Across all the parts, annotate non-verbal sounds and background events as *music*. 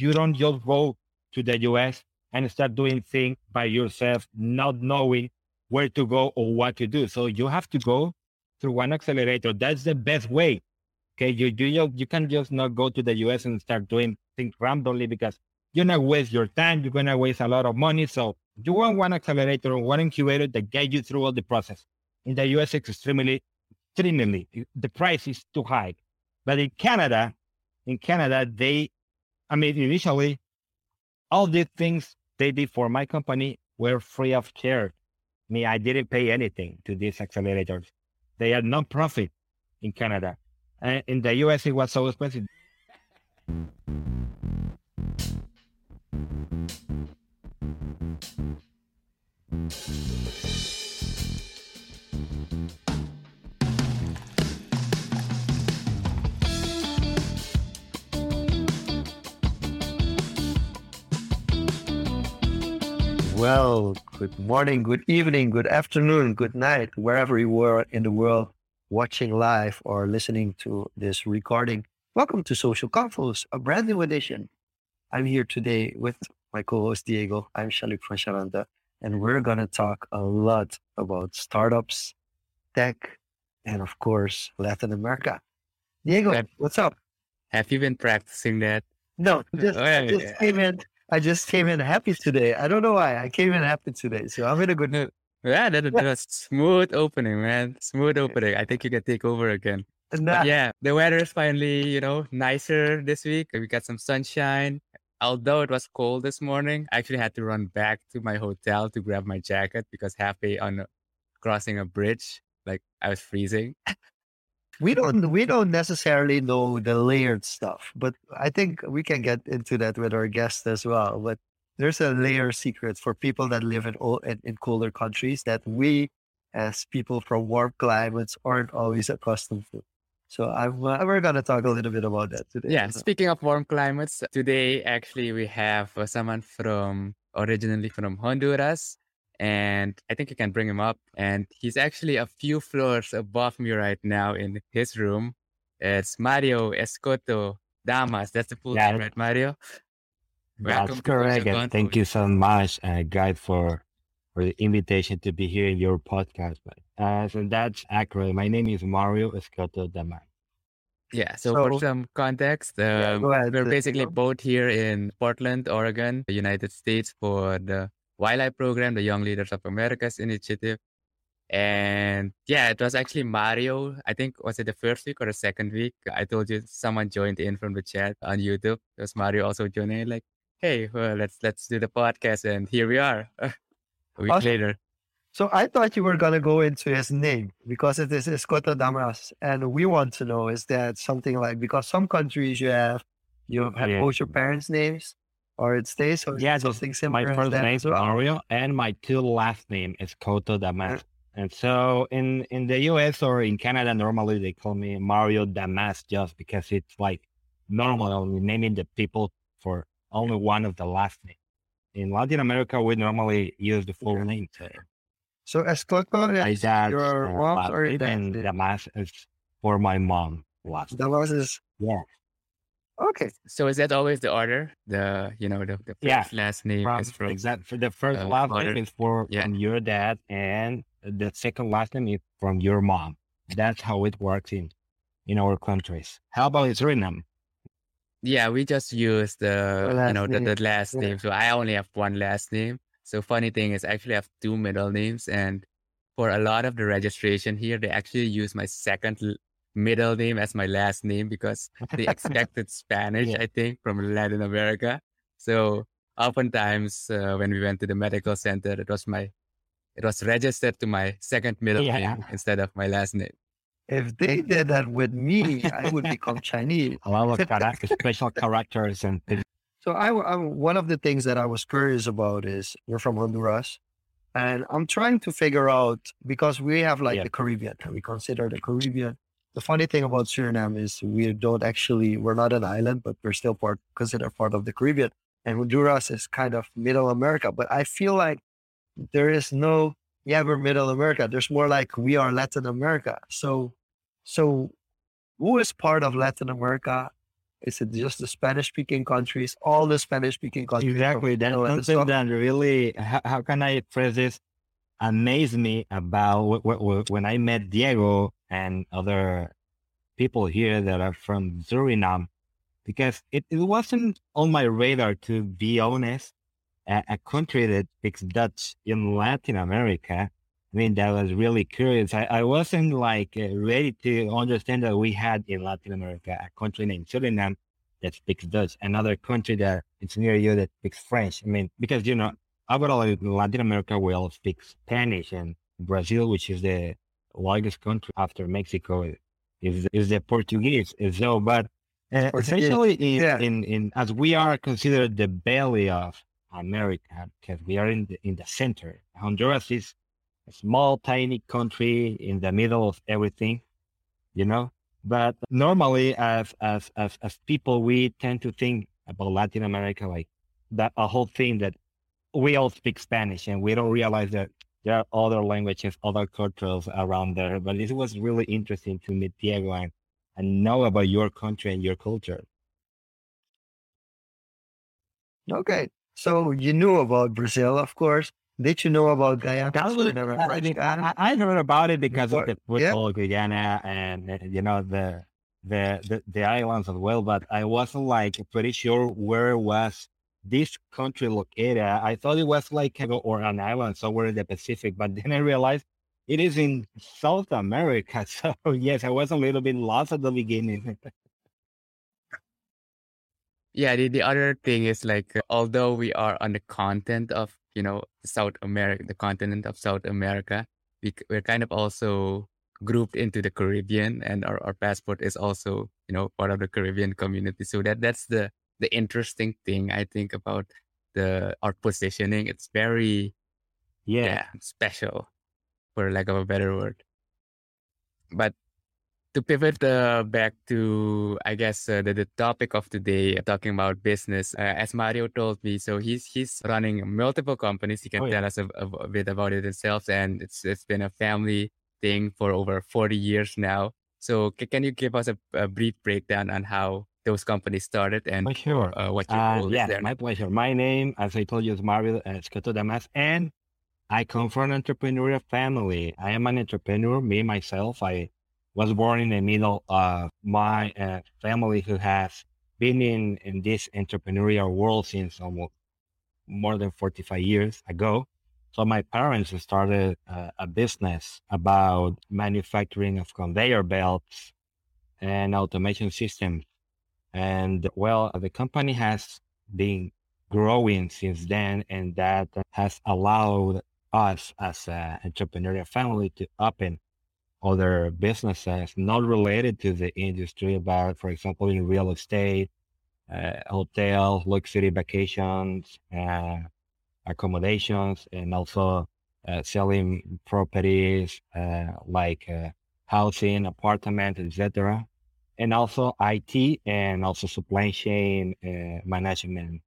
you don't just go to the US and start doing things by yourself, not knowing where to go or what to do. So you have to go through one accelerator. That's the best way. Okay. You, you, you can just not go to the US and start doing things randomly because you're to waste your time. You're going to waste a lot of money. So you want one accelerator or one incubator that get you through all the process. In the US, it's extremely, extremely, the price is too high. But in Canada, in Canada, they, I mean, initially, all these things they did for my company were free of charge. I Me, I didn't pay anything to these accelerators. They are non-profit in Canada. And in the US, it was so expensive. Well, good morning, good evening, good afternoon, good night, wherever you are in the world watching live or listening to this recording. Welcome to Social Confoes, a brand new edition. I'm here today with my co-host Diego. I'm Shalik Fasharanta, and we're going to talk a lot about startups, tech, and of course, Latin America. Diego, have, what's up? Have you been practicing that? No, *laughs* just, oh, yeah, just yeah. came in I just came in happy today. I don't know why. I came in happy today. So I'm in a good mood. Yeah, that, that was smooth opening, man. Smooth opening. I think you can take over again. Nah. yeah, the weather is finally, you know, nicer this week. We got some sunshine. Although it was cold this morning, I actually had to run back to my hotel to grab my jacket because halfway on crossing a bridge, like I was freezing. *laughs* we don't we don't necessarily know the layered stuff, but I think we can get into that with our guests as well. But there's a layer secret for people that live in in, in colder countries that we, as people from warm climates, aren't always accustomed to. So I'm, uh, we're going to talk a little bit about that today. Yeah. Speaking of warm climates, today actually we have uh, someone from originally from Honduras and I think you can bring him up. And he's actually a few floors above me right now in his room. It's Mario Escoto Damas. That's the full name, right, Mario? That's correct. And thank you so much, uh, guys, for for the invitation to be here in your podcast. Uh, so that's accurate. My name is Mario Escoto Damas. Yeah. So, so, for some context, uh, yeah, we're basically both here in Portland, Oregon, United States, for the Wildlife Program, the Young Leaders of America's initiative. And yeah, it was actually Mario. I think was it the first week or the second week? I told you someone joined in from the chat on YouTube. It was Mario also joining like, hey, well, let's let's do the podcast, and here we are. *laughs* a week awesome. later. So I thought you were gonna go into his name because it is Escoto Damas, and we want to know is that something like because some countries you have you have yeah. both your parents' names, or it stays. So yeah, something similar. My first name is. Mario, and my two last name is Coto Damas. And so in in the US or in Canada, normally they call me Mario Damas just because it's like normal naming the people for only one of the last name. In Latin America, we normally use the full name. So, so Escoto is your uh, mom or and Damas is for my mom last. Damas is yeah. Okay. So is that always the order? The you know the, the first yeah. last name from, is from exactly for the first uh, last name is for yeah. from your dad, and the second last name is from your mom. That's how it works in in our countries. How about Suriname? Yeah, we just use the you know the, the last yeah. name. So I only have one last name. So funny thing is, I actually have two middle names, and for a lot of the registration here, they actually use my second middle name as my last name because *laughs* they expected Spanish, yeah. I think, from Latin America. So oftentimes uh, when we went to the medical center, it was my, it was registered to my second middle yeah. name instead of my last name. If they did that with me, I would become Chinese. A lot of character, special characters and things. So I, I, one of the things that I was curious about is we're from Honduras, and I'm trying to figure out because we have like yeah. the Caribbean, we consider the Caribbean the funny thing about Suriname is we don't actually we're not an island, but we're still part considered part of the Caribbean. And Honduras is kind of middle America. But I feel like there is no yeah, we're middle America. There's more like we are Latin America. So so who is part of Latin America Is it just the Spanish speaking countries? All the Spanish speaking countries. Exactly. That's something that really, how, how, can I phrase this? Amazed me about when I met Diego and other people here that are from Suriname, because it, it wasn't on my radar, to be honest, a, a country that speaks Dutch in Latin America I mean, that was really curious. I, I wasn't like uh, ready to understand that we had in Latin America a country named Suriname that speaks Dutch, another country that it's near you that speaks French. I mean, because, you know, overall in Latin America, we all speak Spanish and Brazil, which is the largest country after Mexico, is, is the Portuguese. So, but uh, essentially in, yeah. in, in, as we are considered the belly of America, because we are in the, in the center, Honduras is a small, tiny country in the middle of everything, you know. But normally, as as as as people, we tend to think about Latin America like that a whole thing that we all speak Spanish, and we don't realize that there are other languages, other cultures around there. But it was really interesting to meet Diego and, and know about your country and your culture. Okay, so you knew about Brazil, of course. Did you know about Guyana? That was, I, mean, I, I, heard about it because of the football, yeah. Guyana, and uh, you know the, the the the islands as well. But I wasn't like pretty sure where it was this country located. I thought it was like or an island somewhere in the Pacific, but *laughs* then I realized it is in South America. *laughs* So yes, I was a little bit lost at the beginning. *laughs* yeah, the, the other thing is like uh, although we are on the content of you know, South America, the continent of South America. We, we're kind of also grouped into the Caribbean and our, our passport is also, you know, part of the Caribbean community. So that that's the the interesting thing I think about the our positioning. It's very yeah, yeah special for lack of a better word. But to pivot uh, back to, I guess, uh, the, the topic of today, talking about business, uh, as Mario told me, so he's he's running multiple companies. He can oh, tell yeah. us a, a, bit about it himself, and it's it's been a family thing for over forty years now. So c- can you give us a, a, brief breakdown on how those companies started and oh, sure. Uh, what your uh, yeah, my pleasure. My name, as I told you, is Mario uh, Escoto Damas, and I come from an entrepreneurial family. I am an entrepreneur, me myself. I was born in the middle of my uh, family who has been in, in this entrepreneurial world since almost more than 45 years ago. So my parents started uh, a business about manufacturing of conveyor belts and automation systems. And well, the company has been growing since then, and that has allowed us as an entrepreneurial family to open other businesses not related to the industry, but for example, in real estate, uh, hotels, luxury vacations, uh, accommodations, and also uh, selling properties uh, like uh, housing, apartment, etc. And also IT and also supply chain uh, management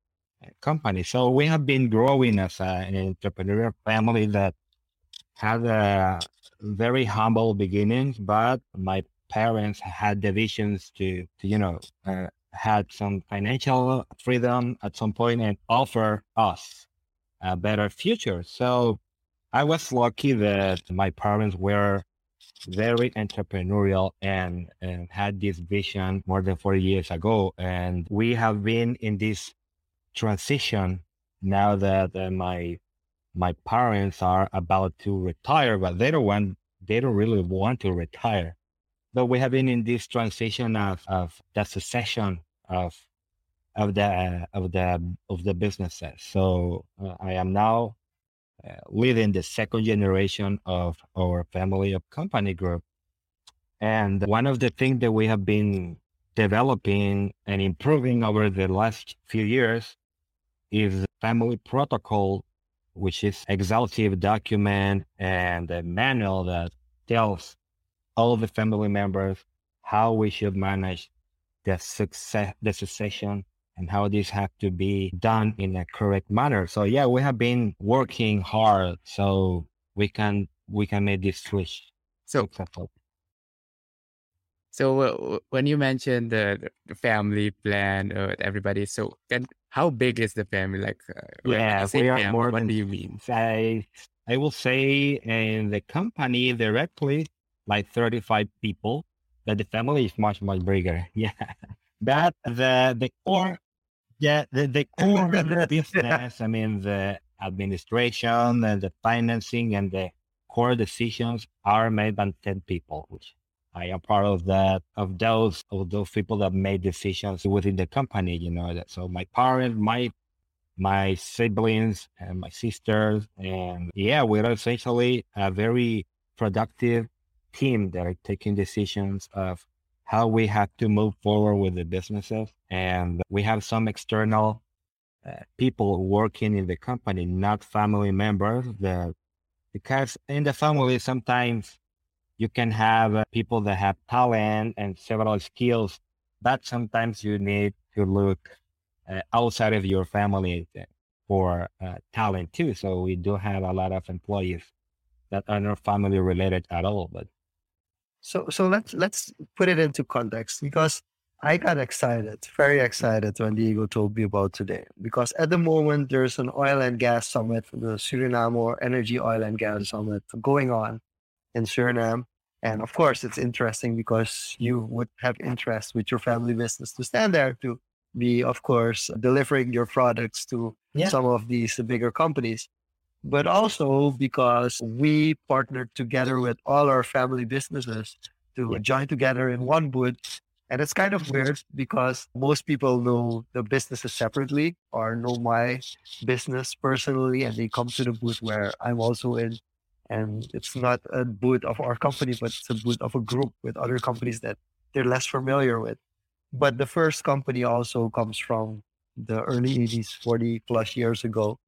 company. So we have been growing as an entrepreneurial family that had a very humble beginnings, but my parents had the visions to, to you know, uh, had some financial freedom at some point and offer us a better future. So I was lucky that my parents were very entrepreneurial and, and had this vision more than 40 years ago. And we have been in this transition now that uh, my my parents are about to retire, but they don't want, they don't really want to retire. But we have been in this transition of, of the succession of, of the, uh, of the, of the businesses. So uh, I am now uh, leading the second generation of our family of company group. And one of the things that we have been developing and improving over the last few years is family protocol which is exhaustive document and a manual that tells all the family members how we should manage the success, the succession and how this have to be done in a correct manner. So yeah, we have been working hard so we can we can make this switch so successful. So uh, when you mentioned the, the family plan, uh, everybody, so can, how big is the family? Like, uh, yeah, we are family, more what than do you mean? I, I will say in the company directly, like 35 people, but the family is much, much bigger. *laughs* Yeah. But the, the core, yeah, the, the *laughs* core of the business, I mean, the administration and the financing and the core decisions are made by 10 people, which I am part of that, of those, of those people that made decisions within the company, you know, that, so my parents, my, my siblings and my sisters. And yeah, we're essentially a very productive team that are taking decisions of how we have to move forward with the businesses. And we have some external uh, people working in the company, not family members. That because in the family, sometimes you can have uh, people that have talent and several skills, but sometimes you need to look uh, outside of your family for uh, talent too. So we do have a lot of employees that are not family related at all, but so so let's let's put it into context because I got excited, very excited when Diego told me about today. Because at the moment there's an oil and gas summit, the Suriname Energy Oil and Gas Summit going on in Suriname. And of course it's interesting because you would have interest with your family business to stand there to be, of course, delivering your products to yeah. some of these bigger companies but also because we partnered together with all our family businesses to join together in one booth. And it's kind of weird because most people know the businesses separately or know my business personally, and they come to the booth where I'm also in. And it's not a booth of our company, but it's a booth of a group with other companies that they're less familiar with. But the first company also comes from the early 80s, 40 plus years ago.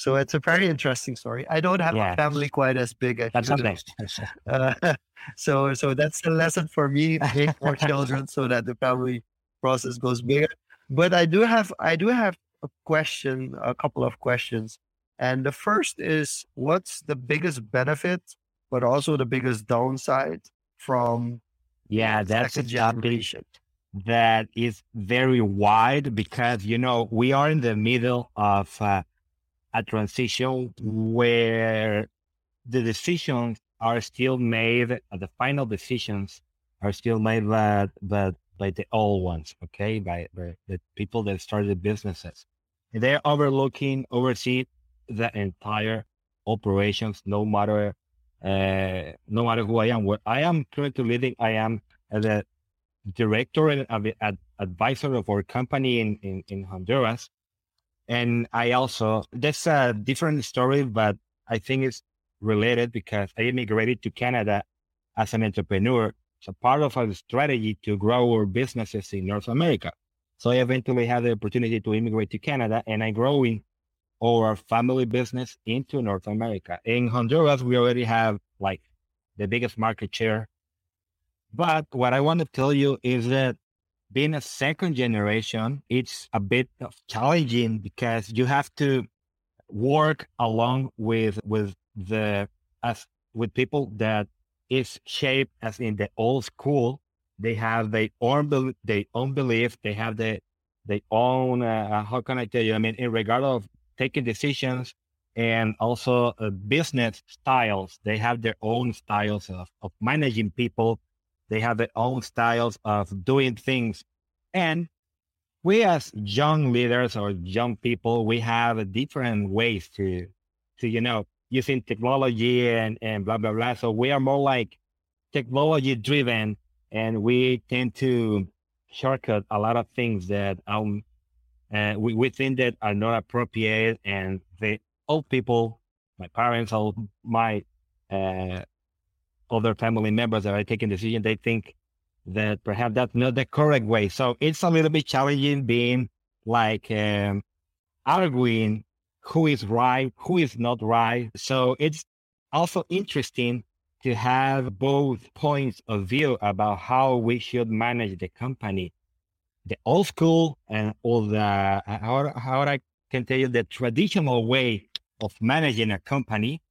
So it's a very interesting story. I don't have yeah. a family quite as big as that's you. Uh, *laughs* so so that's a lesson for me. Make more *laughs* children so that the family process goes bigger. But I do have I do have a question, a couple of questions. And the first is what's the biggest benefit, but also the biggest downside from yeah, that's a generation that is very wide because you know we are in the middle of uh, a transition where the decisions are still made, uh, the final decisions are still made by, by, by the old ones, okay, by, by the people that started businesses. They're overlooking, oversee the entire operations, no matter uh, no matter who I am. Where I am currently leading, I am the director and advisor of our company in, in, in Honduras. And I also, that's a different story, but I think it's related because I immigrated to Canada as an entrepreneur. So part of our strategy to grow our businesses in North America. So I eventually had the opportunity to immigrate to Canada and I growing our family business into North America. In Honduras, we already have like the biggest market share. But what I want to tell you is that being a second generation, it's a bit of challenging because you have to work along with with the as with people that is shaped as in the old school. They have their own their own belief. They have the their own uh, uh, how can I tell you? I mean, in regard of taking decisions and also uh, business styles. They have their own styles of, of managing people they have their own styles of doing things. And we as young leaders or young people, we have different ways to, to, you know, using technology and, and blah, blah, blah. So we are more like technology driven and we tend to shortcut a lot of things that um, uh, we, we think that are not appropriate and the old people, my parents, all my uh, other family members that are taking decisions, they think that perhaps that's not the correct way. So it's a little bit challenging being like um, arguing who is right, who is not right. So it's also interesting to have both points of view about how we should manage the company. The old school and all the, how, how I can tell you, the traditional way of managing a company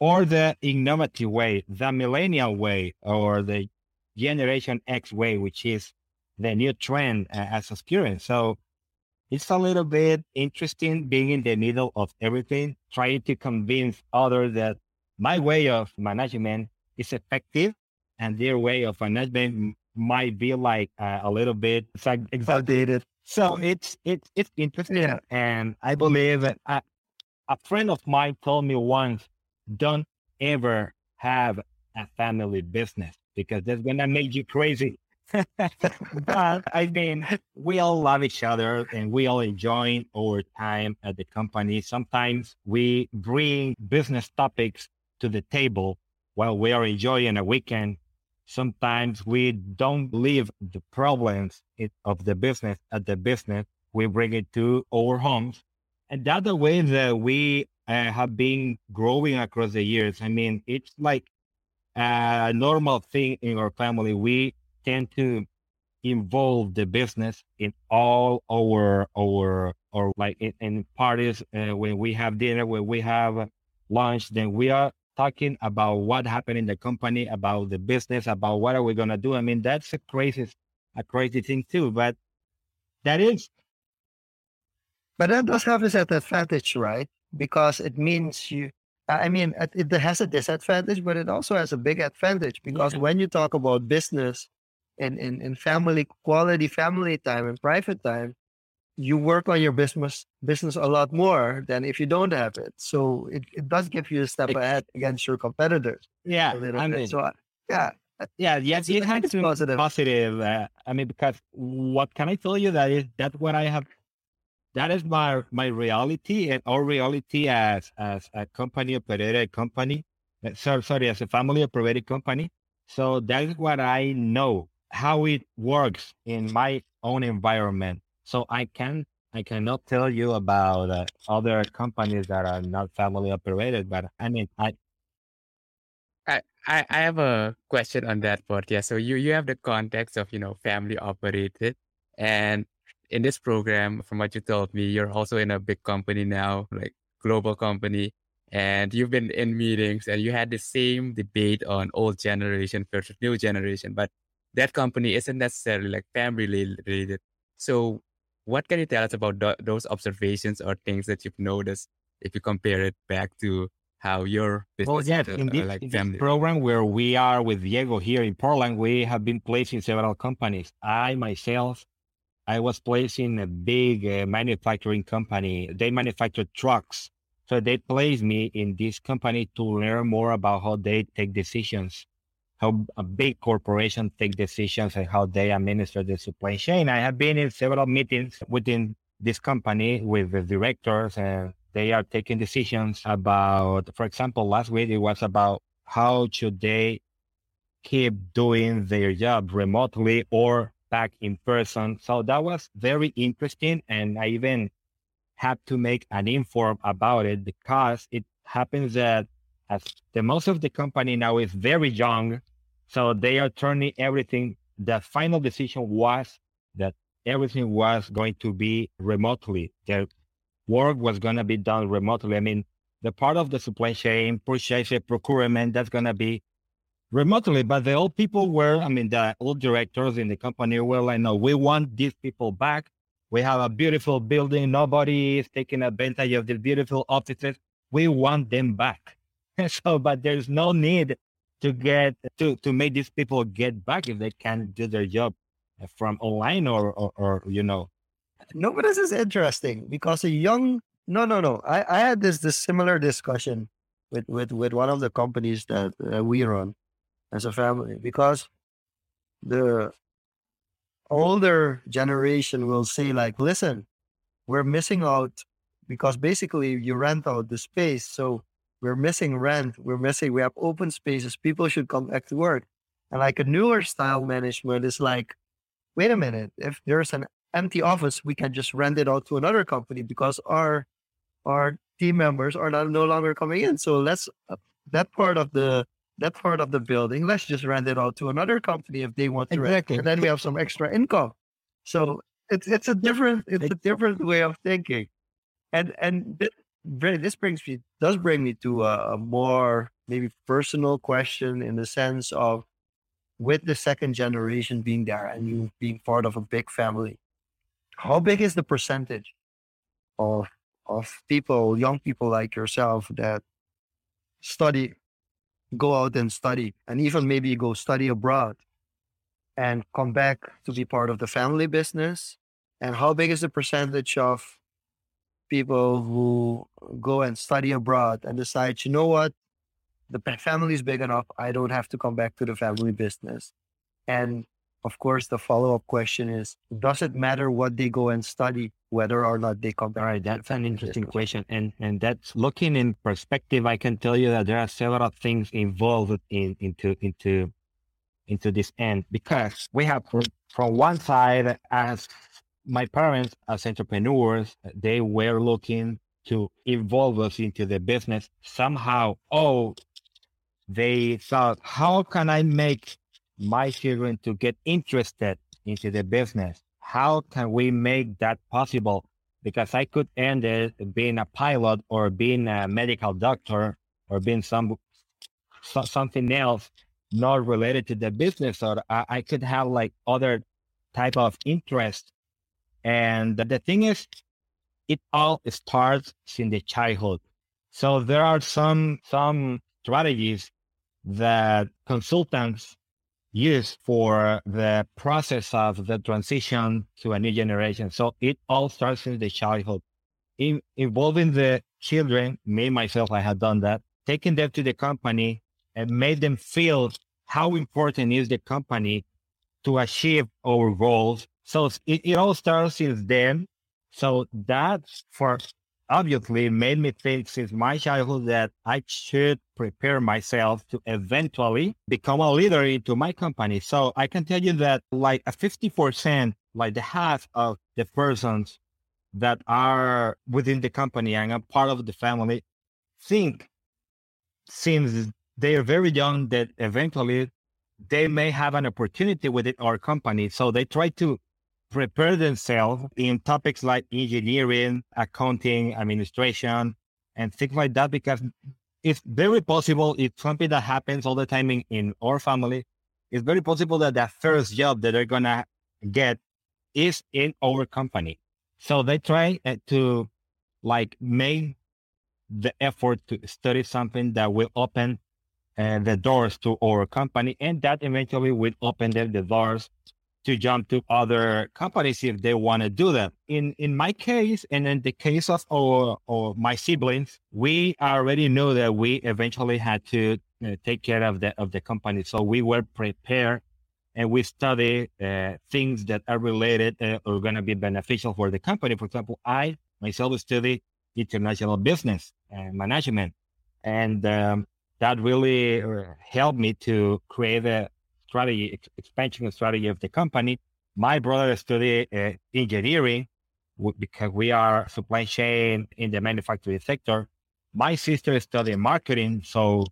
or the innovative way, the millennial way, or the Generation X way, which is the new trend uh, as experience. So it's a little bit interesting being in the middle of everything, trying to convince others that my way of management is effective and their way of management might be like uh, a little bit outdated. So it's it's it's interesting, yeah. and I believe that I, a friend of mine told me once, "Don't ever have a family business because that's gonna make you crazy." *laughs* but I mean, we all love each other and we all enjoy our time at the company. Sometimes we bring business topics to the table while we are enjoying a weekend. Sometimes we don't leave the problems of the business at the business. We bring it to our homes. And the way that we uh, have been growing across the years. I mean, it's like a normal thing in our family. We tend to involve the business in all our our or like in, in parties uh, when we have dinner when we have lunch then we are talking about what happened in the company about the business about what are we to do i mean that's a crazy a crazy thing too but that is but that does have this advantage right because it means you I mean, it has a disadvantage, but it also has a big advantage because yeah. when you talk about business, and, and, and family quality family time and private time, you work on your business business a lot more than if you don't have it. So it, it does give you a step ahead against your competitors. Yeah, I mean, so yeah, yeah, yes, it has some positive. positive uh, I mean, because what can I tell you that is that's what I have. That is my my reality and our reality as as a company operated company. Uh, sorry, sorry, as a family operated company. So that is what I know how it works in my own environment. So I can I cannot tell you about uh, other companies that are not family operated, but I mean. I, I, I have a question on that part. Yeah. So you, you have the context of, you know, family operated. And in this program, from what you told me, you're also in a big company now, like global company. And you've been in meetings and you had the same debate on old generation versus new generation. But that company isn't necessarily like family related. So, what can you tell us about th- those observations or things that you've noticed if you compare it back to how your business well, yes, in uh, this, like in this program where we are with Diego here in Portland, we have been placing several companies. I myself, I was placing a big uh, manufacturing company. They manufacture trucks. So they placed me in this company to learn more about how they take decisions how a big corporation take decisions and how they administer the supply chain. I have been in several meetings within this company with the directors and they are taking decisions about, for example, last week it was about how should they keep doing their job remotely or back in person. So that was very interesting. And I even had to make an inform about it because it happens that as the most of the company now is very young so they are turning everything. The final decision was that everything was going to be remotely. Their work was going to be done remotely. I mean, the part of the supply chain, purchase, procurement, that's going to be remotely. But the old people were, I mean, the old directors in the company were like, no, we want these people back. We have a beautiful building. Nobody is taking advantage of the beautiful offices. We want them back. *laughs* so, but there's no need to get to to make these people get back if they can't do their job from online or or, or you know no but this is interesting because a young no no no i i had this this similar discussion with with with one of the companies that uh, we run as a family because the older generation will say like listen we're missing out because basically you rent out the space so we're missing rent. We're missing, we have open spaces. People should come back to work. And like a newer style management is like, wait a minute, if there's an empty office, we can just rent it out to another company because our our team members are not, no longer coming in. So let's uh, that part of the that part of the building, let's just rent it out to another company if they want to exactly. rent. And then we have some extra income. So it's it's a different it's a different way of thinking. And and this brings me does bring me to a, a, more maybe personal question in the sense of with the second generation being there and you being part of a big family, how big is the percentage of of people, young people like yourself that study, go out and study, and even maybe go study abroad and come back to be part of the family business? And how big is the percentage of people who go and study abroad and decide, you know what, the family is big enough, I don't have to come back to the family business. And of course, the follow up question is Does it matter what they go and study, whether or not they come back? All right, that's an interesting question. And and that's looking in perspective, I can tell you that there are several things involved in into into into this end because we have from one side as my parents as entrepreneurs, they were looking to involve us into the business somehow. Oh, they thought, how can I make my children to get interested into the business? How can we make that possible? Because I could end it being a pilot or being a medical doctor or being some so, something else not related to the business, or I, I could have like other type of interest. And the thing is, it all starts in the childhood. So there are some some strategies that consultants use for the process of the transition to a new generation. So it all starts in the childhood. In, involving the children, me myself, I have done that, taking them to the company and made them feel how important is the company to achieve our goals. So it, it all starts since then. So that for obviously made me think since my childhood that I should prepare myself to eventually become a leader into my company. So I can tell you that like a 50%, like the half of the persons that are within the company and a part of the family think since they are very young that eventually they may have an opportunity within our company. So they try to prepare themselves in topics like engineering, accounting, administration, and things like that, because it's very possible it's something that happens all the time in, in our family. It's very possible that the first job that they're to get is in our company. So they try uh, to like make the effort to study something that will open uh, the doors to our company and that eventually will open them the doors to jump to other companies if they want to do that. In in my case, and in the case of our, or my siblings, we already knew that we eventually had to uh, take care of the of the company. So we were prepared, and we study uh, things that are related uh, or going to be beneficial for the company. For example, I myself study international business and management, and um, that really uh, helped me to create a strategy, expansion strategy of the company. My brother studied uh, engineering because we are supply chain in the manufacturing sector. My sister studied marketing. So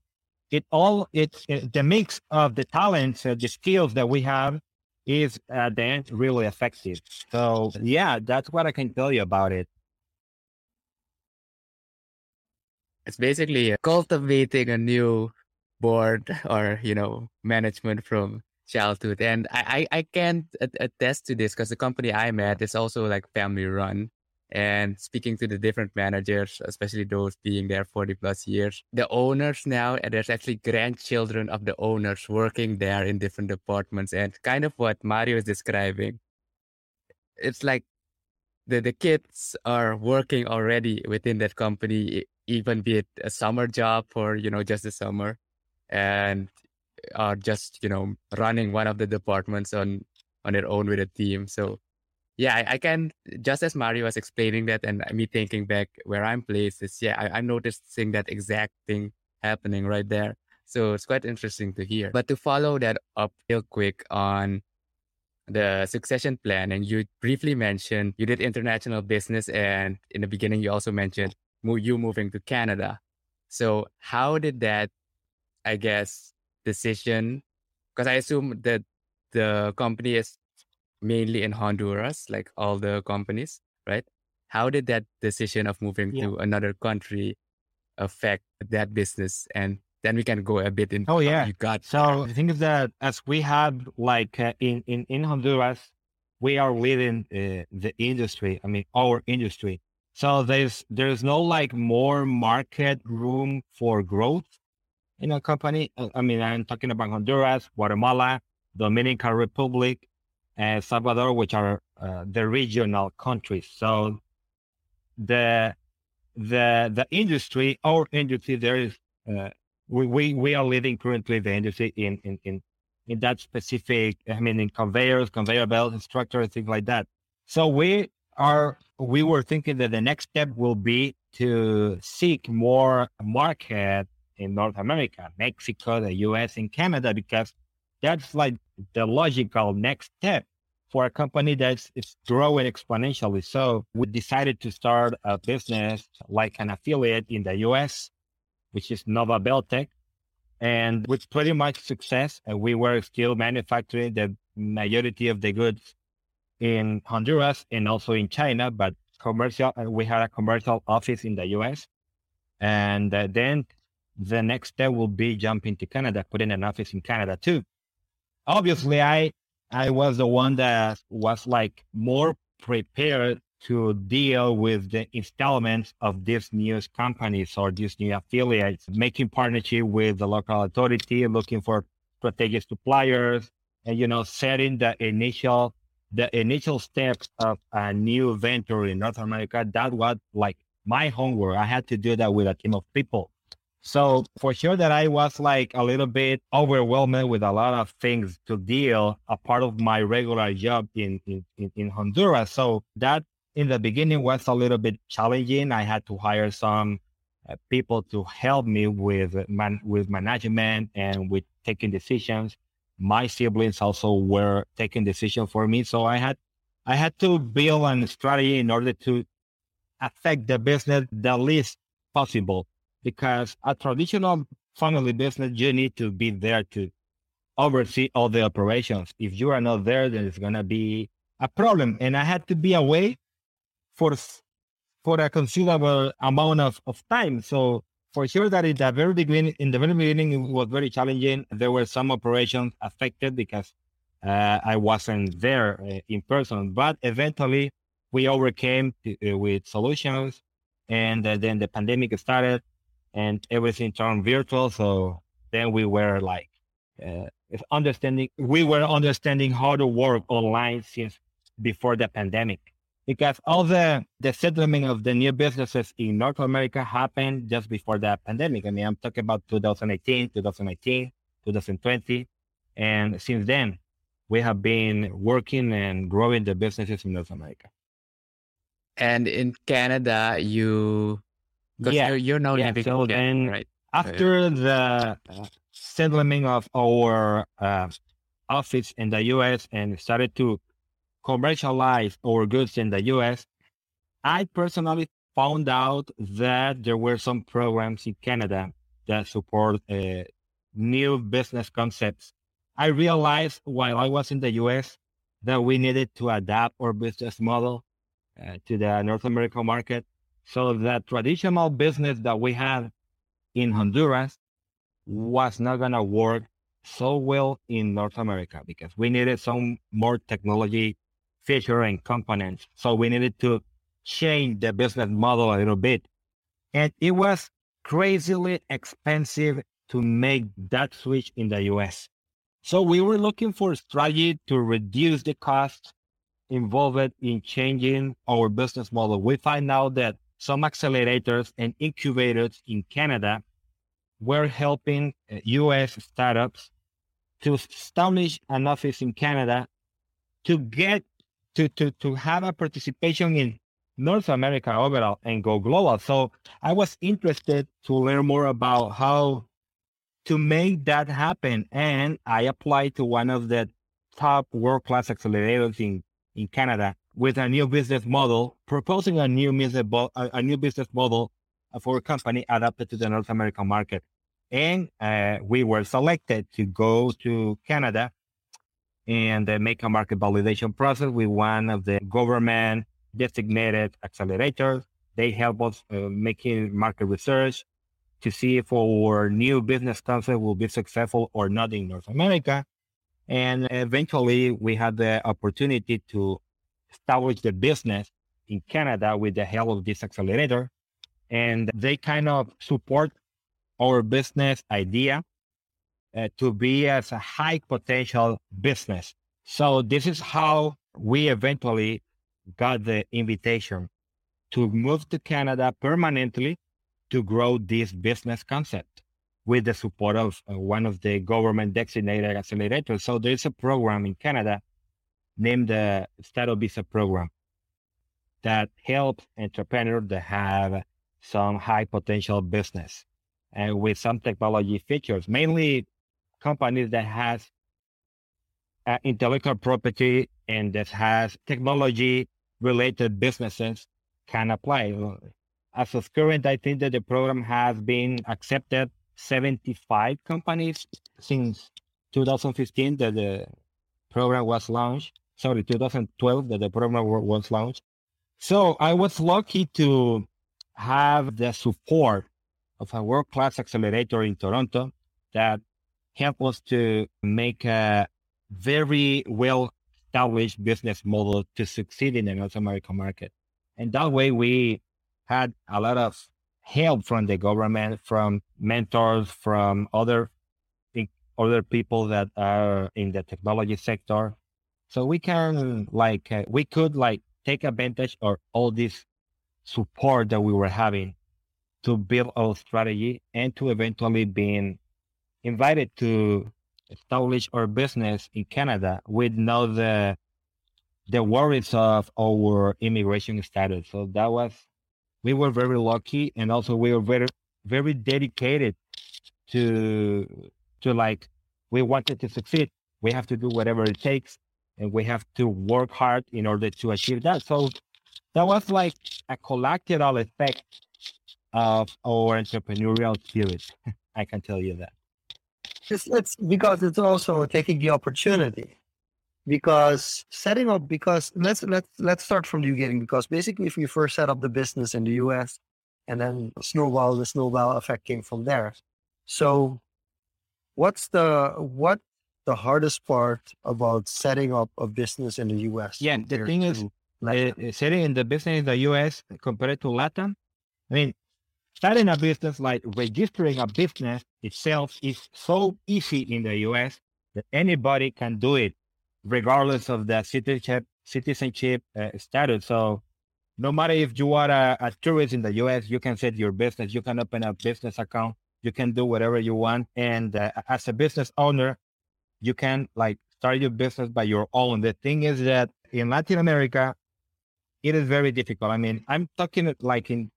it all, it's it, the mix of the talents, uh, the skills that we have is at the end really effective. So yeah, that's what I can tell you about it. It's basically cultivating a new board *laughs* or you know management from childhood. And i i, I can't attest to this because the company i'm at is also like family run. And speaking to the different managers especially those being there 40 plus years the owners now and there's actually grandchildren of the owners working there in different departments. And kind of what mario is describing it's like the, the kids are working already within that company even be it a summer job or you know just the summer and are just you know running one of the departments on on their own with a team. So yeah I, I, can just as mario was explaining that and me thinking back where i'm placed is yeah I, i'm noticing that exact thing happening right there. So it's quite interesting to hear. But to follow that up real quick on the succession plan and you briefly mentioned you did international business and in the beginning you also mentioned you moving to canada. So how did that I guess, decision? Because I assume that the company is mainly in Honduras, like all the companies, right? How did that decision of moving yeah. to another country affect that business? And then we can go a bit in. Oh yeah, you got. So the thing is that as we have like uh, in, in in Honduras, we are leading uh, the industry. I mean, our industry. So there's there's no like more market room for growth in a company. Uh, I mean, I'm talking about Honduras, Guatemala, Dominican Republic, and Salvador, which are uh, the regional countries. So the the the industry, our industry, there is uh, we, we we are leading currently the industry in in in in that specific. I mean, in conveyors, conveyor belts, structures, things like that. So we are we were thinking that the next step will be to seek more market in North America, Mexico, the US, and Canada, because that's like the logical next step for a company that's growing exponentially. So we decided to start a business like an affiliate in the US, which is Nova Beltec. And with pretty much success, we were still manufacturing the majority of the goods in Honduras and also in China, but commercial, we had a commercial office in the US. And uh, then the next step will be jumping to Canada, putting an office in Canada too. Obviously, I I was the one that was like more prepared to deal with the installments of these new companies or these new affiliates, making partnership with the local authority, looking for strategic suppliers, and you know, setting the initial the initial steps of a new venture in North America. That was like my homework. I had to do that with a team of people. So for sure that I was like a little bit overwhelmed with a lot of things to deal a part of my regular job in, in, in Honduras. So that in the beginning was a little bit challenging. I had to hire some uh, people to help me with man, with management and with taking decisions. My siblings also were taking decisions for me. So I had I had to build a strategy in order to affect the business the least possible because a traditional family business, you need to be there to oversee all the operations. If you are not there, then it's going to be a problem. And I had to be away for, for a considerable amount of, of time. So for sure that in the very beginning, in the very beginning, it was very challenging. There were some operations affected because uh, I wasn't there uh, in person, but eventually we overcame uh, with solutions. And uh, then the pandemic started and everything turned virtual. So then we were like uh, understanding, we were understanding how to work online since before the pandemic. Because all the, the settlement of the new businesses in North America happened just before the pandemic. I mean, I'm talking about 2018, 2019, 2020. And since then, we have been working and growing the businesses in North America. And in Canada, you yeah, you're, you're now yeah. living So then right? after the settlement of our uh, office in the U.S. and started to commercialize our goods in the U.S., I personally found out that there were some programs in Canada that support uh, new business concepts. I realized while I was in the U.S. that we needed to adapt our business model uh, to the North American market so the traditional business that we had in Honduras was not going to work so well in North America because we needed some more technology feature and components. So we needed to change the business model a little bit. And it was crazily expensive to make that switch in the US. So we were looking for a strategy to reduce the cost involved in changing our business model. We find out that some accelerators and incubators in Canada were helping US uh, startups to establish an office in Canada to get to, to, to have a participation in North America overall and go global. So I was interested to learn more about how to make that happen. And I applied to one of the top world class accelerators in, in Canada with a new business model, proposing a new business, a new business model for a company adapted to the North American market. And uh, we were selected to go to Canada and uh, make a market validation process with one of the government designated accelerators. They help us uh, making market research to see if our new business concept will be successful or not in North America. And eventually we had the opportunity to establish the business in Canada with the help of this accelerator. And they kind of support our business idea uh, to be as a high potential business. So this is how we eventually got the invitation to move to Canada permanently to grow this business concept with the support of uh, one of the government designated accelerators. So there's a program in Canada named the Startup Visa program that helps entrepreneurs that have some high potential business and with some technology features, mainly companies that has uh, intellectual property and that has technology related businesses can apply. As of current, I think that the program has been accepted 75 companies since 2015 that the program was launched. Sorry, 2012 that the program was launched. So I was lucky to have the support of a world-class accelerator in Toronto that helped us to make a very well established business model to succeed in the North American market. And that way we had a lot of help from the government, from mentors, from other other people that are in the technology sector. So we can like uh, we could like take advantage of all this support that we were having to build our strategy and to eventually being invited to establish our business in Canada with no the the worries of our immigration status. So that was we were very lucky and also we were very very dedicated to to like we wanted to succeed. We have to do whatever it takes and we have to work hard in order to achieve that. So that was like a collateral effect of our entrepreneurial spirit. *laughs* I can tell you that. It's, it's because it's also taking the opportunity because setting up because let's let's let's start from the beginning because basically if you first set up the business in the US and then snowball the snowball effect came from there. So what's the what the hardest part about setting up a business in the US? Yeah, the thing is uh, setting in the business in the US compared to Latin. I mean, starting a business like registering a business itself is so easy in the US that anybody can do it regardless of the citizenship citizenship uh, status. So no matter if you are a, a, tourist in the US, you can set your business, you can open a business account, you can do whatever you want. And uh, as a business owner, you can like start your business by your own. The thing is that in Latin America, it is very difficult. I mean, I'm talking like in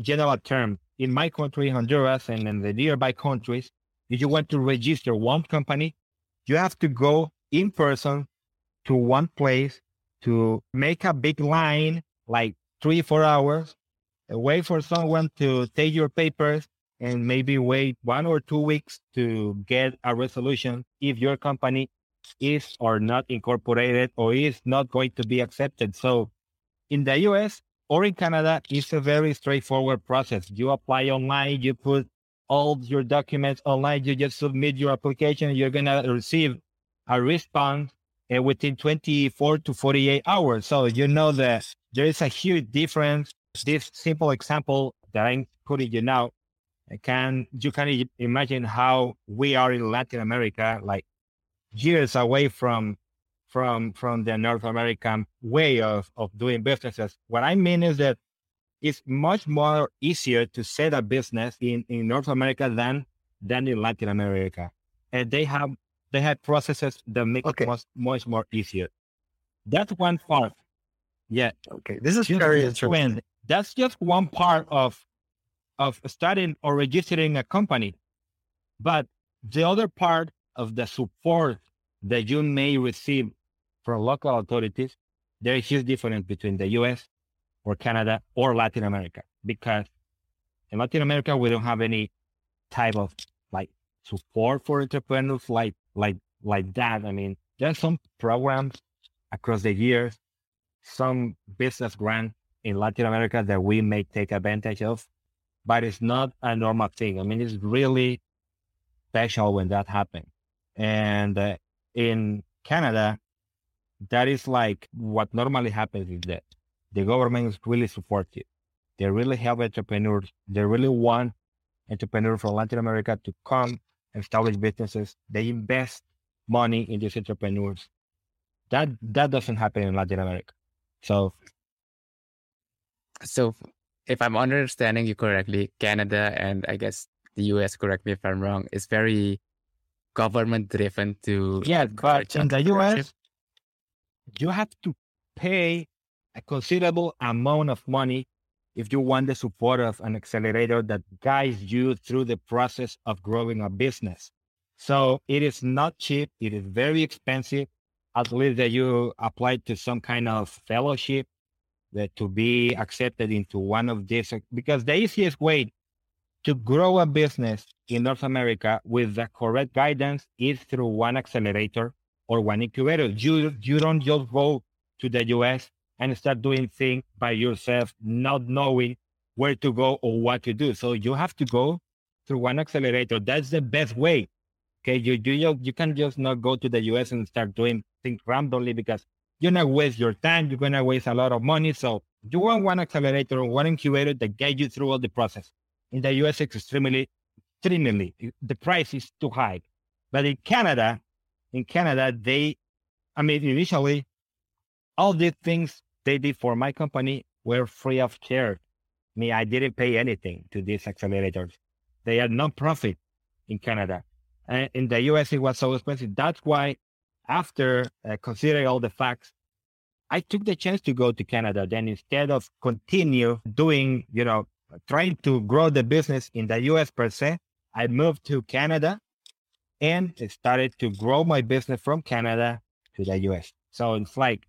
general terms. In my country, Honduras, and in the nearby countries, if you want to register one company, you have to go in person to one place to make a big line, like three, four hours, wait for someone to take your papers and maybe wait one or two weeks to get a resolution if your company is or not incorporated or is not going to be accepted. So in the US or in Canada, it's a very straightforward process. You apply online, you put all your documents online, you just submit your application, you're going to receive a response uh, within 24 to 48 hours. So you know that there is a huge difference. This simple example that I'm putting you now, can you can imagine how we are in Latin America, like years away from from from the North American way of of doing businesses. What I mean is that it's much more easier to set a business in in North America than than in Latin America, and they have they have processes that make okay. it much, much more easier. That's one part. Yeah. Okay. This is just very interesting. That's just one part of of starting or registering a company. But the other part of the support that you may receive from local authorities, there is huge difference between the US or Canada or Latin America because in Latin America we don't have any type of like support for entrepreneurs like like like that. I mean, there's some programs across the years, some business grant in Latin America that we may take advantage of. But it's not a normal thing. I mean, it's really special when that happens. And uh, in Canada, that is like what normally happens is that the government is really supportive. They really help entrepreneurs. They really want entrepreneurs from Latin America to come and establish businesses. They invest money in these entrepreneurs. That that doesn't happen in Latin America. So so if I'm understanding you correctly, Canada and I guess the US, correct me if I'm wrong, is very government driven to Yeah, but in the US you have to pay a considerable amount of money if you want the support of an accelerator that guides you through the process of growing a business. So it is not cheap. It is very expensive. At least that you apply to some kind of fellowship that to be accepted into one of these, because the easiest way to grow a business in North America with the correct guidance is through one accelerator or one incubator. You, you don't just go to the US and start doing things by yourself, not knowing where to go or what to do. So you have to go through one accelerator. That's the best way. Okay, you you you can just not go to the US and start doing things randomly because you're gonna waste your time. You're gonna waste a lot of money. So you want one accelerator or one incubator that guide you through all the process. In the US, it's extremely, extremely the price is too high. But in Canada, in Canada, they, I mean, initially, all these things they did for my company were free of charge. Me, I didn't pay anything to these accelerators. They are non-profit in Canada. And in the US, it was so expensive. That's why after uh, considering all the facts, I took the chance to go to Canada. Then instead of continue doing, you know, trying to grow the business in the US per se, I moved to Canada and started to grow my business from Canada to the US. So it's like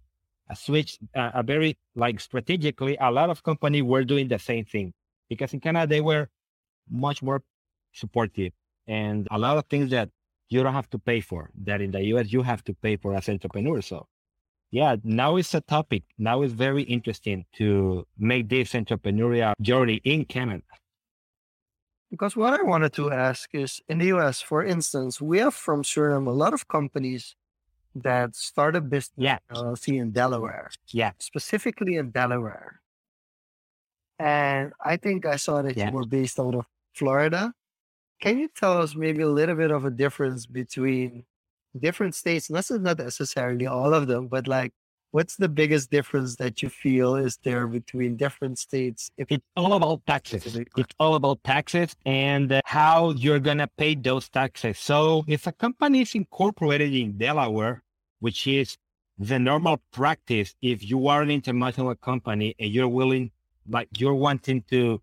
a switch, uh, a very like strategically, a lot of companies were doing the same thing because in Canada they were much more supportive and a lot of things that you don't have to pay for that in the US you have to pay for as entrepreneur. So yeah, now it's a topic. Now it's very interesting to make this entrepreneurial journey in Canada. Because what I wanted to ask is in the US, for instance, we have from Suriname a lot of companies that started business yeah. LLC in Delaware. Yeah. Specifically in Delaware. And I think I saw that yeah. you were based out of Florida. Can you tell us maybe a little bit of a difference between different states? This is not necessarily all of them, but like what's the biggest difference that you feel is there between different states? If it's all about taxes. It's all about taxes and uh, how you're going to pay those taxes. So if a company is incorporated in Delaware, which is the normal practice, if you are an international company and you're willing, like you're wanting to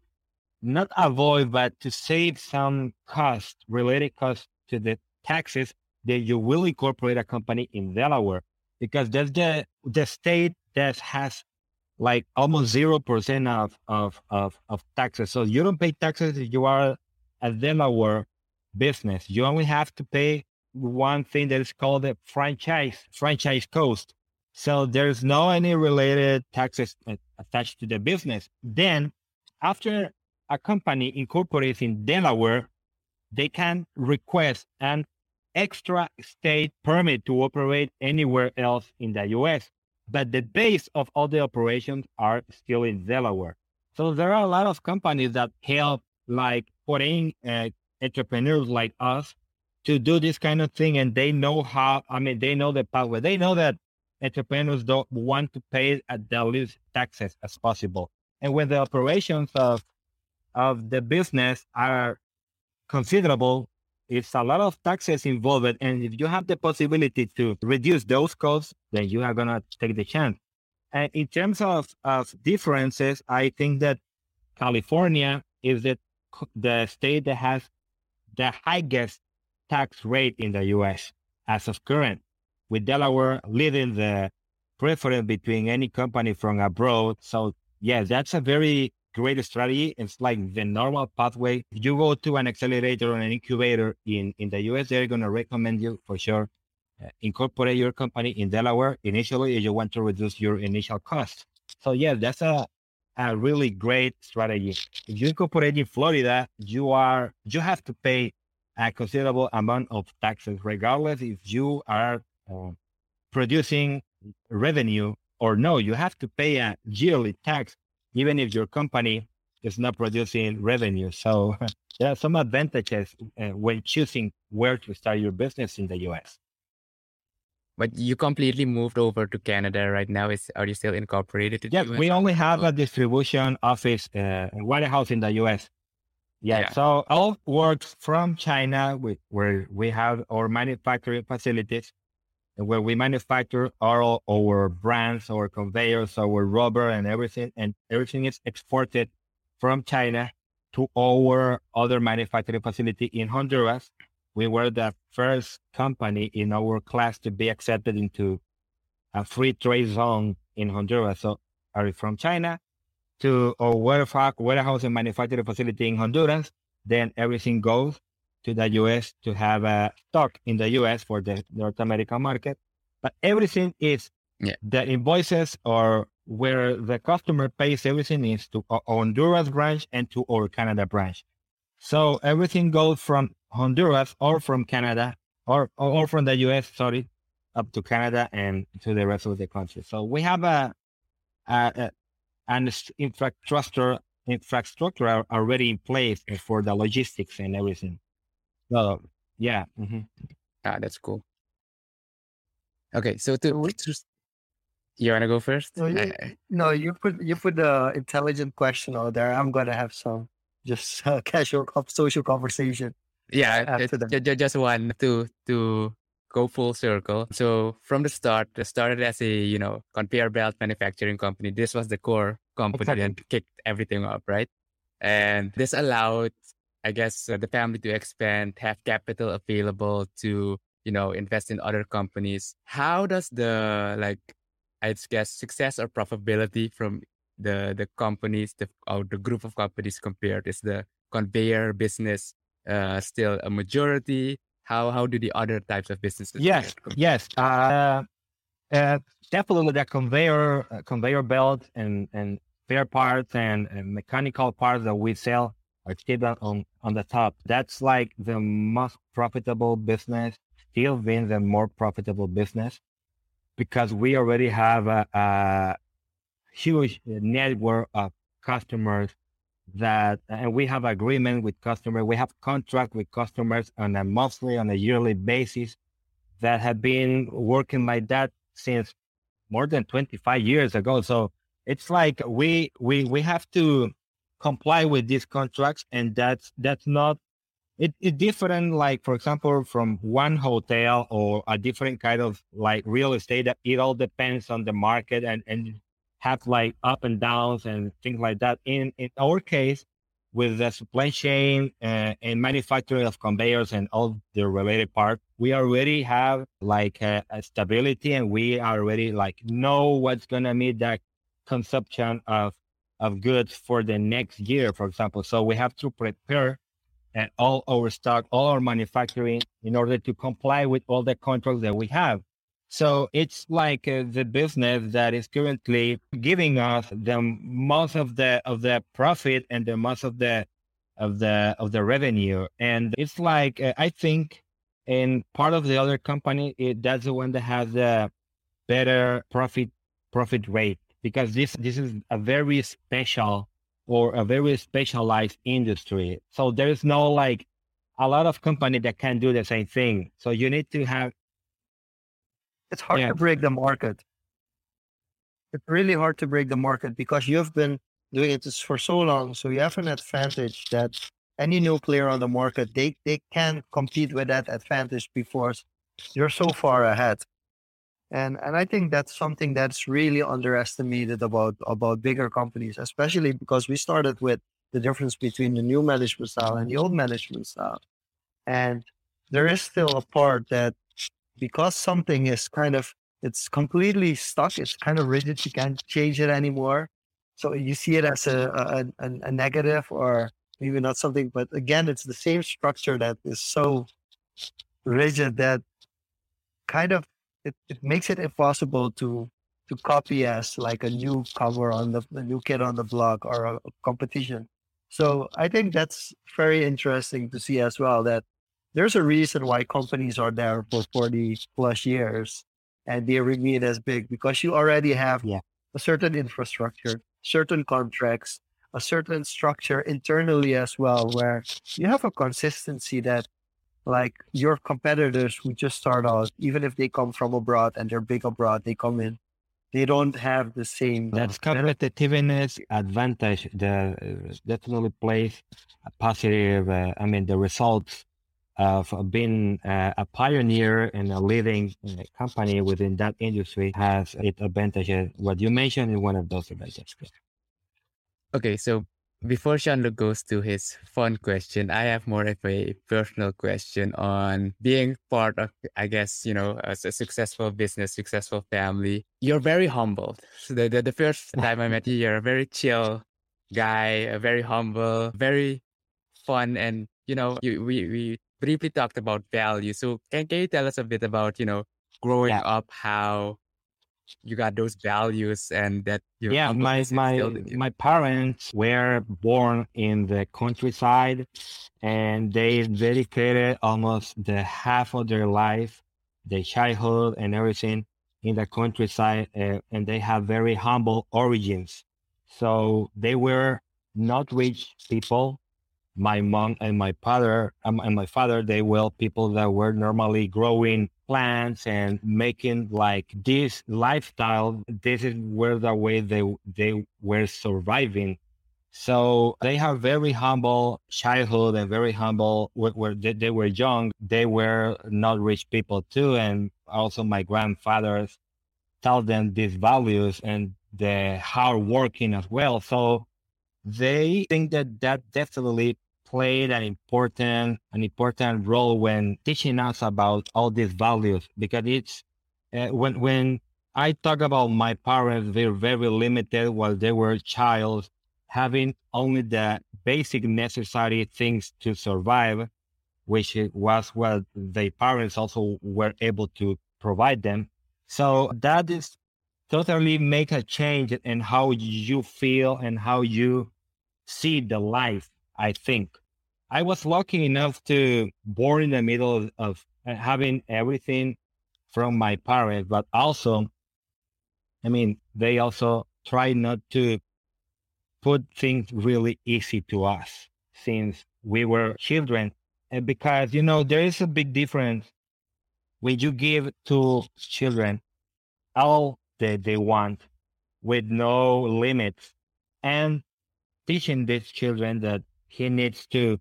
not avoid, but to save some cost, related cost to the taxes, then you will incorporate a company in Delaware because that's the the state that has like almost zero percent of, of of of taxes. So you don't pay taxes if you are a Delaware business. You only have to pay one thing that is called the franchise franchise cost. So there's no any related taxes uh, attached to the business. Then after a company incorporates in Delaware, they can request an extra state permit to operate anywhere else in the US. But the base of all the operations are still in Delaware. So there are a lot of companies that help like foreign uh, entrepreneurs like us to do this kind of thing. And they know how, I mean, they know the pathway. They know that entrepreneurs don't want to pay at the least taxes as possible. And when the operations of, of the business are considerable, it's a lot of taxes involved. And if you have the possibility to reduce those costs, then you are going to take the chance. And in terms of, of differences, I think that California is the, the state that has the highest tax rate in the US as of current, with Delaware leading the preference between any company from abroad. So, yeah, that's a very great strategy. It's like the normal pathway. If you go to an accelerator or an incubator in, in the US, they're going to recommend you for sure. Uh, incorporate your company in Delaware initially if you want to reduce your initial cost. So yeah, that's a, a really great strategy. If you incorporate in Florida, you are you have to pay a considerable amount of taxes, regardless if you are uh, producing revenue or no. You have to pay a yearly tax, even if your company is not producing revenue. So *laughs* there are some advantages uh, when choosing where to start your business in the US. But you completely moved over to Canada right now. Is are you still incorporated? Yeah, we only have a distribution office, uh, warehouse in the US. Yeah, yeah, so all works from China, with, where we have our manufacturing facilities, where we manufacture all our brands, our conveyors, our rubber, and everything, and everything is exported from China to our other manufacturing facility in Honduras. We were the first company in our class to be accepted into a free trade zone in Honduras. So, are from China to our warehouse and manufacturing facility in Honduras. Then everything goes to the US to have a stock in the US for the North American market. But everything is yeah. the invoices or where the customer pays everything is to Honduras branch and to our Canada branch. So everything goes from Honduras or from Canada or, or from the US, sorry, up to Canada and to the rest of the country. So we have a, a, a an infrastructure infrastructure already in place for the logistics and everything. So yeah. Mm-hmm. Ah, that's cool. Okay, so to, to you want to go first? No, you, no, you put you put the intelligent question out there. I'm gonna have some just uh, *laughs* casual social conversation. Yeah, after it, just one to to go full circle. So from the start, it started as a you know conveyor belt manufacturing company. This was the core company exactly. and kicked everything up, right? And this allowed, I guess, uh, the family to expand, have capital available to you know invest in other companies. How does the like I guess success or profitability from the the companies the or the group of companies compared? Is the conveyor business uh, still a majority? How how do the other types of businesses yes yes uh, uh, definitely the conveyor uh, conveyor belt and and spare parts and, and, mechanical parts that we sell still on on the top that's like the most profitable business still being the more profitable business because we already have a, a huge network of customers that, and we have agreement with customers. We have contract with customers on a monthly, on a yearly basis that have been working like that since more than 25 years ago. So it's like we, we, we have to comply with these contracts and that's, that's not it, it's different like for example from one hotel or a different kind of like real estate that it all depends on the market and and have like up and downs and things like that. In in our case with the supply chain uh, and manufacturing of conveyors and all the related parts we already have like a, a stability and we already like know what's gonna meet that consumption of of goods for the next year for example so we have to prepare and all our stock, all our manufacturing in order to comply with all the contracts that we have. So it's like uh, the business that is currently giving us the most of the of the profit and the most of the of the of the revenue. And it's like uh, I think in part of the other company, it, that's the one that has the better profit profit rate because this this is a very special or a very specialized industry. So there is no like a lot of company that can do the same thing. So you need to have. It's hard yeah. to break the market. It's really hard to break the market because you've been doing it for so long. So you have an advantage that any new player on the market, they, they can compete with that advantage because you're so far ahead. And and I think that's something that's really underestimated about about bigger companies, especially because we started with the difference between the new management style and the old management style. And there is still a part that because something is kind of it's completely stuck, it's kind of rigid, you can't change it anymore. So you see it as a, a, a negative or maybe not something, but again, it's the same structure that is so rigid that kind of it, it makes it impossible to to copy as like a new cover on the a new kid on the block or a, a competition. So I think that's very interesting to see as well that there's a reason why companies are there for 40 plus years and they remain as big because you already have yeah. a certain infrastructure, certain contracts, a certain structure internally as well, where you have a consistency that like your competitors who just start out, even if they come from abroad and they're big abroad, they come in, they don't have the same. That's competitiveness advantage. The uh, definitely plays a positive. Uh, I mean, the results of being uh, a pioneer and a leading uh, company within that industry has its advantages. What you mentioned is one of those advantages. Okay, so before Jean-Luc goes to his fun question, I have more of a personal question on being part of, I guess, you know, a, a successful business, successful family. You're very humble. So the, the, the first *laughs* time I met you, you're a very chill guy, a very humble, very fun. And, you know, you, we, we briefly talked about value. So can, can you tell us a bit about, you know, growing yeah. up, how you got those values and that yeah my my my parents were born in the countryside and they dedicated almost the half of their life their childhood and everything in the countryside uh, and they have very humble origins. So they were not rich people my mom and my father um, and my father they were people that were normally growing plants and making like this lifestyle. This is where the way they they were surviving. So they have very humble childhood and very humble where they, they were young. They were not rich people too and also my grandfathers taught them these values and the hard working as well. So they think that that definitely played an important an important role when teaching us about all these values because it's uh, when when I talk about my parents, they're very limited while they were child, having only the basic necessary things to survive, which was what their parents also were able to provide them. So that is totally make a change in how you feel and how you see the life I think. I was lucky enough to born in the middle of uh, having everything from my parents, but also, I mean, they also try not to put things really easy to us since we were children. And because, you know, there is a big difference when you give to children all that they want with no limits and teaching these children that he needs to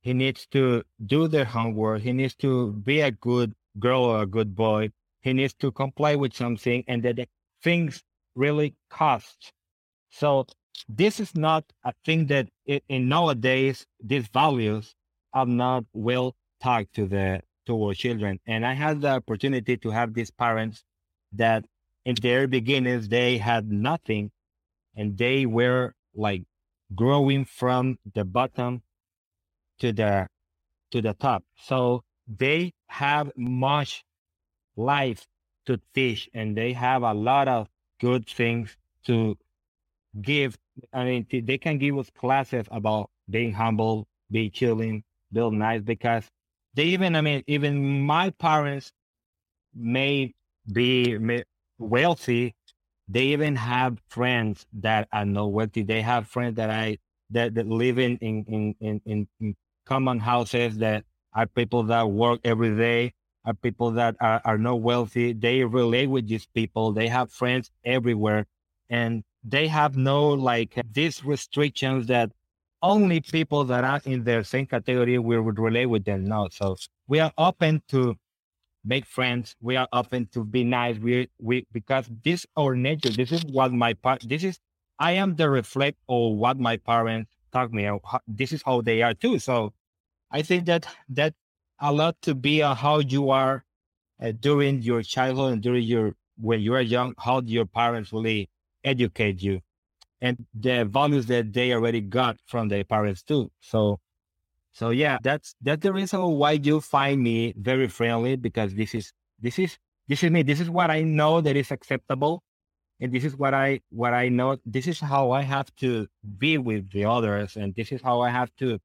he needs to do their homework. He needs to be a good girl or a good boy. He needs to comply with something and that things really cost. So this is not a thing that in nowadays these values are not well taught to the to our children. And i had the opportunity to have these parents that in their beginnings they had nothing and they were like growing from the bottom to the to the top. So they have much life to teach and they have a lot of good things to give. I mean, they can give us classes about being humble, be chilling, build nice because they even, I mean, even my parents may be wealthy, they even have friends that are not wealthy. They have friends that I that, that live in in, in in in common houses that are people that work every day, are people that are, are not wealthy. They relate with these people. They have friends everywhere, and they have no like these restrictions that only people that are in their same category will relate with them. No, so we are open to make friends. We are open to be nice. We we because this our nature. This is what my part. This is I am the reflect of what my parents taught me. This is how they are too. So I think that that a lot to be on how you are uh, during your childhood and during your when you are young. How your parents really educate you, and the values that they already got from their parents too. So so yeah, that's that's the reason why you find me very friendly because this is this is this is me. This is what I know that is acceptable. and this is what I what I know. This is how I have to be with the others, and this is how I have to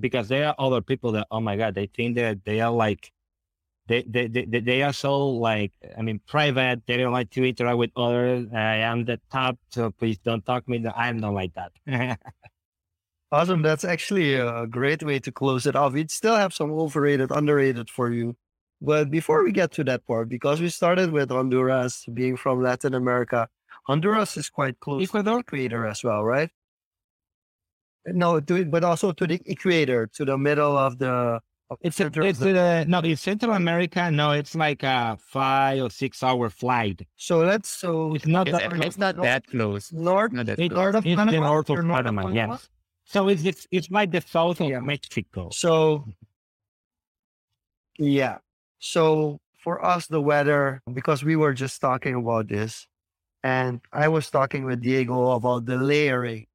because there are other people that oh my god, they think that they are like they they they, they are so like I mean private. They don't like to interact with others. I am the top, so please don't talk me. I'm not like that. *laughs* awesome. That's actually a great way to close it off. We'd still have some overrated, underrated for you. But before we get to that part, because we started with Honduras being from Latin America, Honduras is quite close Ecuador? to the equator as well, right? No, to, but also to the equator, to the middle of the. Of it's a, it's the, a, no, in Central America. No, it's like a five or six hour flight. So let's so it's not it's, that, it's not that close. North, not that it's north of Panama, the north of Panama. Yes. So it's, it's it's like the south of yeah. Mexico. So yeah. So for us, the weather, because we were just talking about this, and I was talking with Diego about the layering.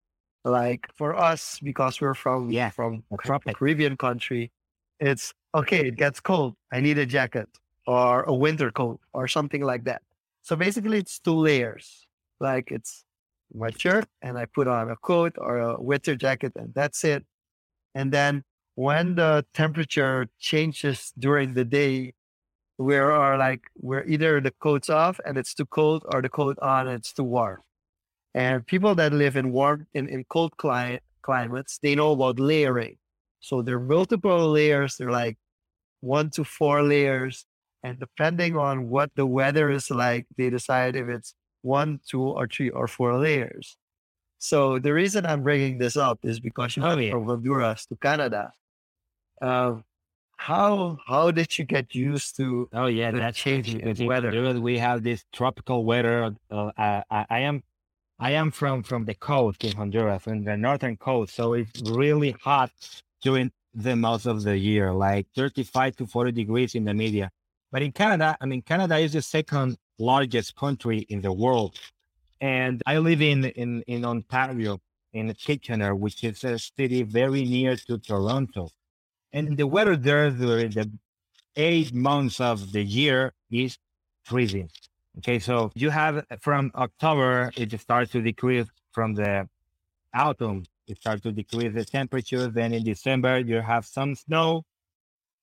Like for us, because we're from yeah from a Caribbean country, it's okay. It gets cold. I need a jacket or a winter coat or something like that. So basically, it's two layers. Like it's my shirt, and I put on a coat or a winter jacket, and that's it. And then when the temperature changes during the day, we are like we're either the coat's off and it's too cold or the coat on and it's too warm. And people that live in warm in, in cold cli- climates, they know about layering. So there are multiple layers. They're like one to four layers. And depending on what the weather is like, they decide if it's one, two, or three, or four layers. So the reason I'm bringing this up is because you oh, went yeah. from Honduras to Canada. Um, how how did you get used to? Oh yeah, that's changing weather. We have this tropical weather. Uh, I, I, am I am from from the coast in Honduras, from the northern coast, so it's really hot during the most of the year, like 35 to 40 degrees in the media. But in Canada, I mean, Canada is the second largest country in the world, and I live in in in Ontario, in Kitchener, which is a city very near to Toronto. And the weather there during the eight months of the year is freezing. Okay, so you have from October, it starts to decrease from the autumn, it starts to decrease the temperature. Then in December, you have some snow.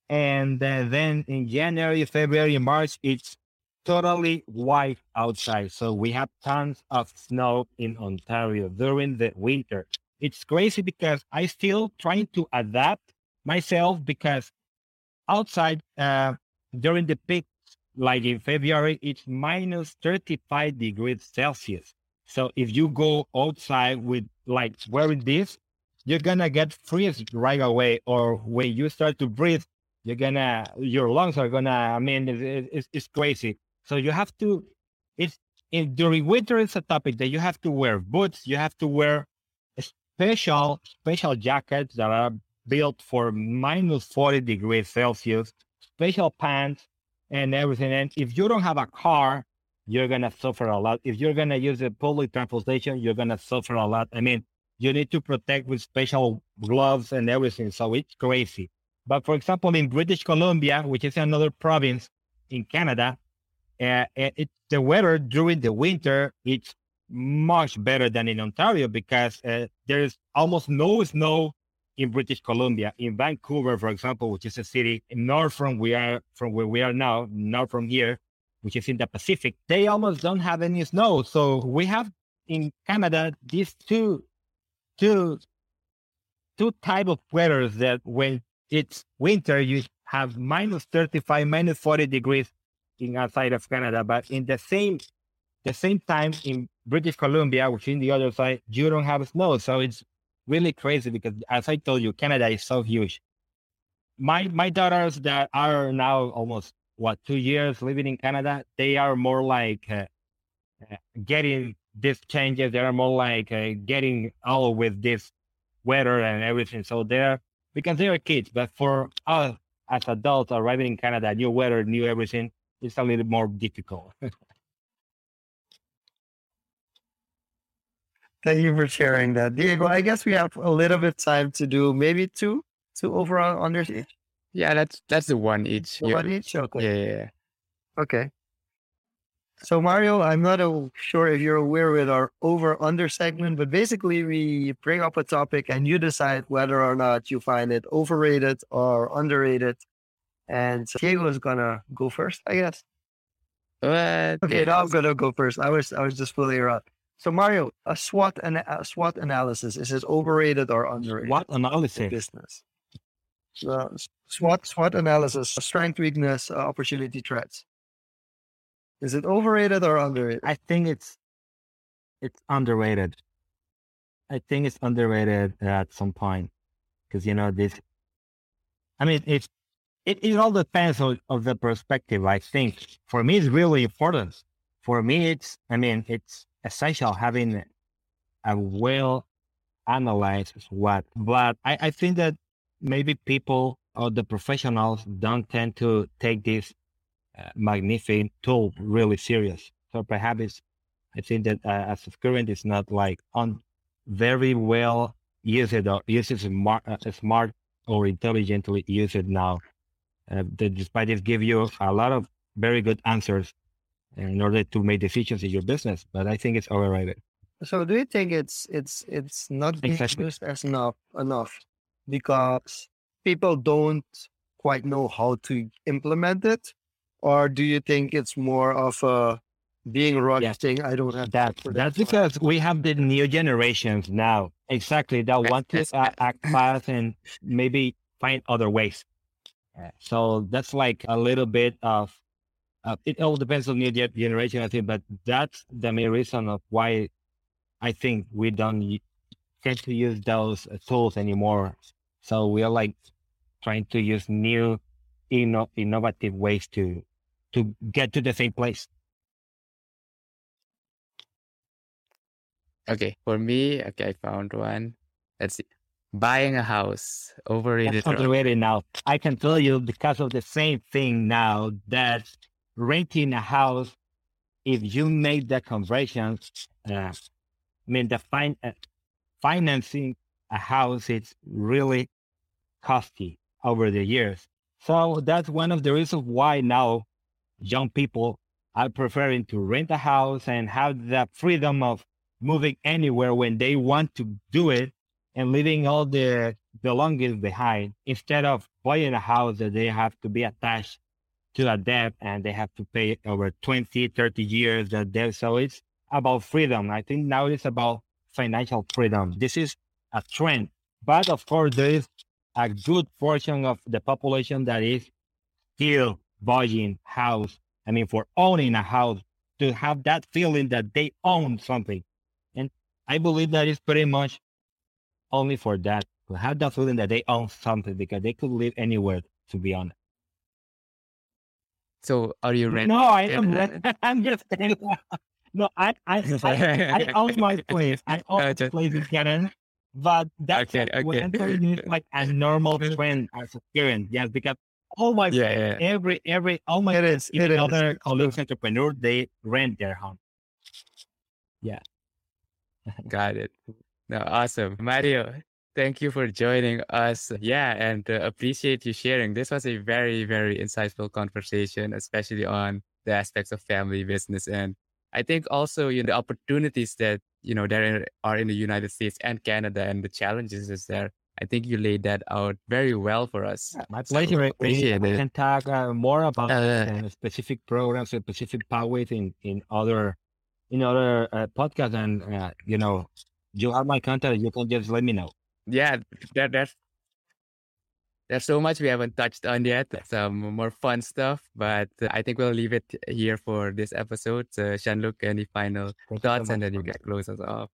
And uh, then in January, February, March, it's totally white outside. So we have tons of snow in Ontario during the winter. It's crazy because I still trying to adapt myself because outside uh, during the peak, like in February, it's minus 35 degrees Celsius. So if you go outside with like wearing this, you're gonna get freeze right away. Or when you start to breathe, you're gonna your lungs are gonna. I mean, it's, it's, it's crazy. So you have to. It's in, during winter. It's a topic that you have to wear boots. You have to wear special special jackets that are built for minus 40 degrees Celsius, special pants and everything. And if you don't have a car, you're going to suffer a lot. If you're going to use a public transportation, you're going to suffer a lot. I mean, you need to protect with special gloves and everything. So it's crazy. But for example, in British Columbia, which is another province in Canada, it, the weather during the winter, it's much better than in Ontario because uh, there's almost no snow in British Columbia, in Vancouver, for example, which is a city north from we are from where we are now, north from here, which is in the Pacific, they almost don't have any snow. So we have in Canada these two two two type of weather that when it's winter you have minus 35 minus 40 degrees in outside of canada but in the same the same time in british columbia which is in the other side you don't have snow so it's really crazy because as I told you, Canada is so huge. My my daughters that are now almost what two years living in Canada, they are more like uh, uh, getting these changes. They are more like uh, getting all with this weather and everything. So they're because they are kids, but for us as adults arriving in Canada, new weather, new everything, it's a little more difficult. *laughs* Thank you for sharing that, Diego. I guess we have a little bit of time to do maybe two, two overall unders each. Yeah, that's that's the one each. The one each. Okay. Yeah, yeah, yeah. Okay. So Mario, I'm not sure if you're aware with our over under segment, but basically we bring up a topic and you decide whether or not you find it overrated or underrated. And Diego is gonna go first, I guess. What? Okay, now I'm gonna go first. I was I was just fooling around. So Mario, a SWOT an a SWOT analysis is it overrated or underrated? What analysis? Business. So SWOT SWOT analysis: strength, weakness, uh, opportunity, threats. Is it overrated or underrated? I think it's it's underrated. I think it's underrated at some point because you know this. I mean, it's it, it all depends on of the perspective. I think for me, it's really important. For me, it's I mean, it's essential having a well analyzed SWOT. But I, I think that maybe people or the professionals don't tend to take this uh, magnificent tool really serious. So perhaps I think that uh, as of current, it's not like on very well used or used smart, uh, smart or intelligently used now. Uh, despite this, give you a lot of very good answers in order to make decisions in your business. But I think it's overrated. So, do you think it's it's it's not being exactly. used as enough enough because people don't quite know how to implement it, or do you think it's more of a being rusting? I don't have that. That's because we have the new generations now. Exactly. That *laughs* want to uh, act fast and maybe find other ways. So that's like a little bit of. Uh, it all depends on new generation, I think, but that's the main reason of why I think we don't tend to use those uh, tools anymore. So we are like trying to use new, inno- innovative ways to to get to the same place. Okay, for me, okay, I found one. Let's see. Buying a house, over overrated. That's underrated now. I can tell you because of the same thing now that renting a house, if you make the conversion, uh, I mean, the fin- uh, financing a house, is really costly over the years. So that's one of the reasons why now young people are preferring to rent a house and have the freedom of moving anywhere when they want to do it and leaving all the belongings behind instead of buying a house that they have to be attached to a debt and they have to pay over 20, 30 years that debt. So it's about freedom. I think now it's about financial freedom. This is a trend. But of course, there is a good portion of the population that is still buying house. I mean, for owning a house to have that feeling that they own something. And I believe that is pretty much only for that to have that feeling that they own something because they could live anywhere, to be honest. So are you renting? No, I *laughs* am. *laughs* I'm just *laughs* no. I I, I, I own my place. I own a place in Canada, but that's okay, okay. like a normal trend as a parent. Yes, because all my yeah, yeah. every every all my it is, it other colleagues entrepreneur they rent their home. Yeah. Got it. No, awesome. Mario, thank you for joining us. Yeah, and uh, appreciate you sharing. This was a very, very insightful conversation, especially on the aspects of family business. And I think also, you know, the opportunities that, you know, there are in the United States and Canada and the challenges is there. I think you laid that out very well for us. Yeah, my pleasure. So appreciate it. can talk uh, more about uh, uh, specific programs and specific pathways in, in other in other uh, podcasts. And, uh, you know, you have my contact. You can just let me know. Yeah, that, that's there's so much we haven't touched on yet. Some more fun stuff, but I think we'll leave it here for this episode. So, Jean-Luc, any final Thank thoughts, so and then you can close us off.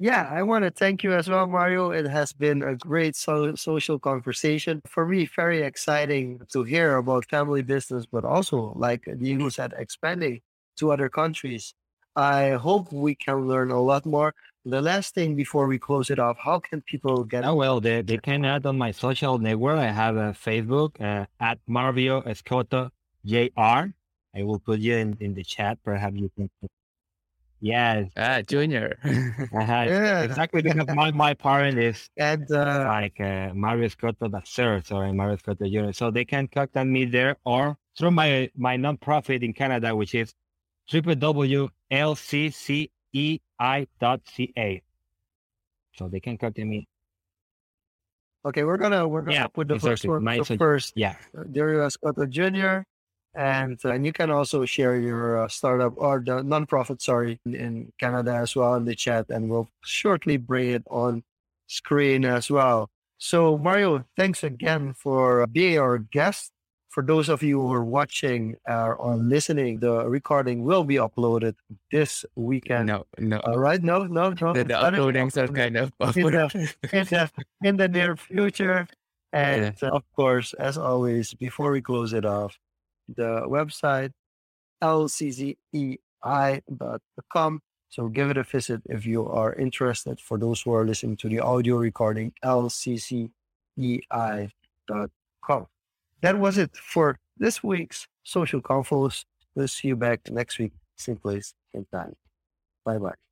Yeah, I want to thank you as well, Mario. It has been a great so- social conversation. For me, very exciting to hear about family business, but also, like Diego said, expanding to other countries. I hope we can learn a lot more. The last thing before we close it off, how can people get? Oh, well, they, they can add on my social network. I have a Facebook uh, at Mario Escoto JR. I will put you in, in the chat. Perhaps you can. Yes. Ah, Junior. *laughs* uh, *laughs* yeah. Exactly because my, my parent is *laughs* and uh, like uh, Mario Escoto the third, sorry, Mario Escoto Jr. So they can contact me there or through my my nonprofit in Canada, which is www.lccei.ca. So they can contact me. Okay, we're gonna we're gonna Yeah, put the exactly. first one My sug- first. Yeah. Mario Escoto Jr. And uh, and you can also share your uh, startup or the nonprofit, sorry, in, in Canada as well in the chat, and we'll shortly bring it on screen as well. So Mario, thanks again for being our guest. For those of you who are watching uh, or listening, the recording will be uploaded this weekend. No, no. All right, no, no, no. the, the in- uploadings are kind of in the, in the, in the near future. And uh, of course, as always, before we close it off, the website lccei.com. So give it a visit if you are interested. For those who are listening to the audio recording, lccei.com. That was it for this week's Social Confoes. We'll see you back next week, same place, same time. Bye bye.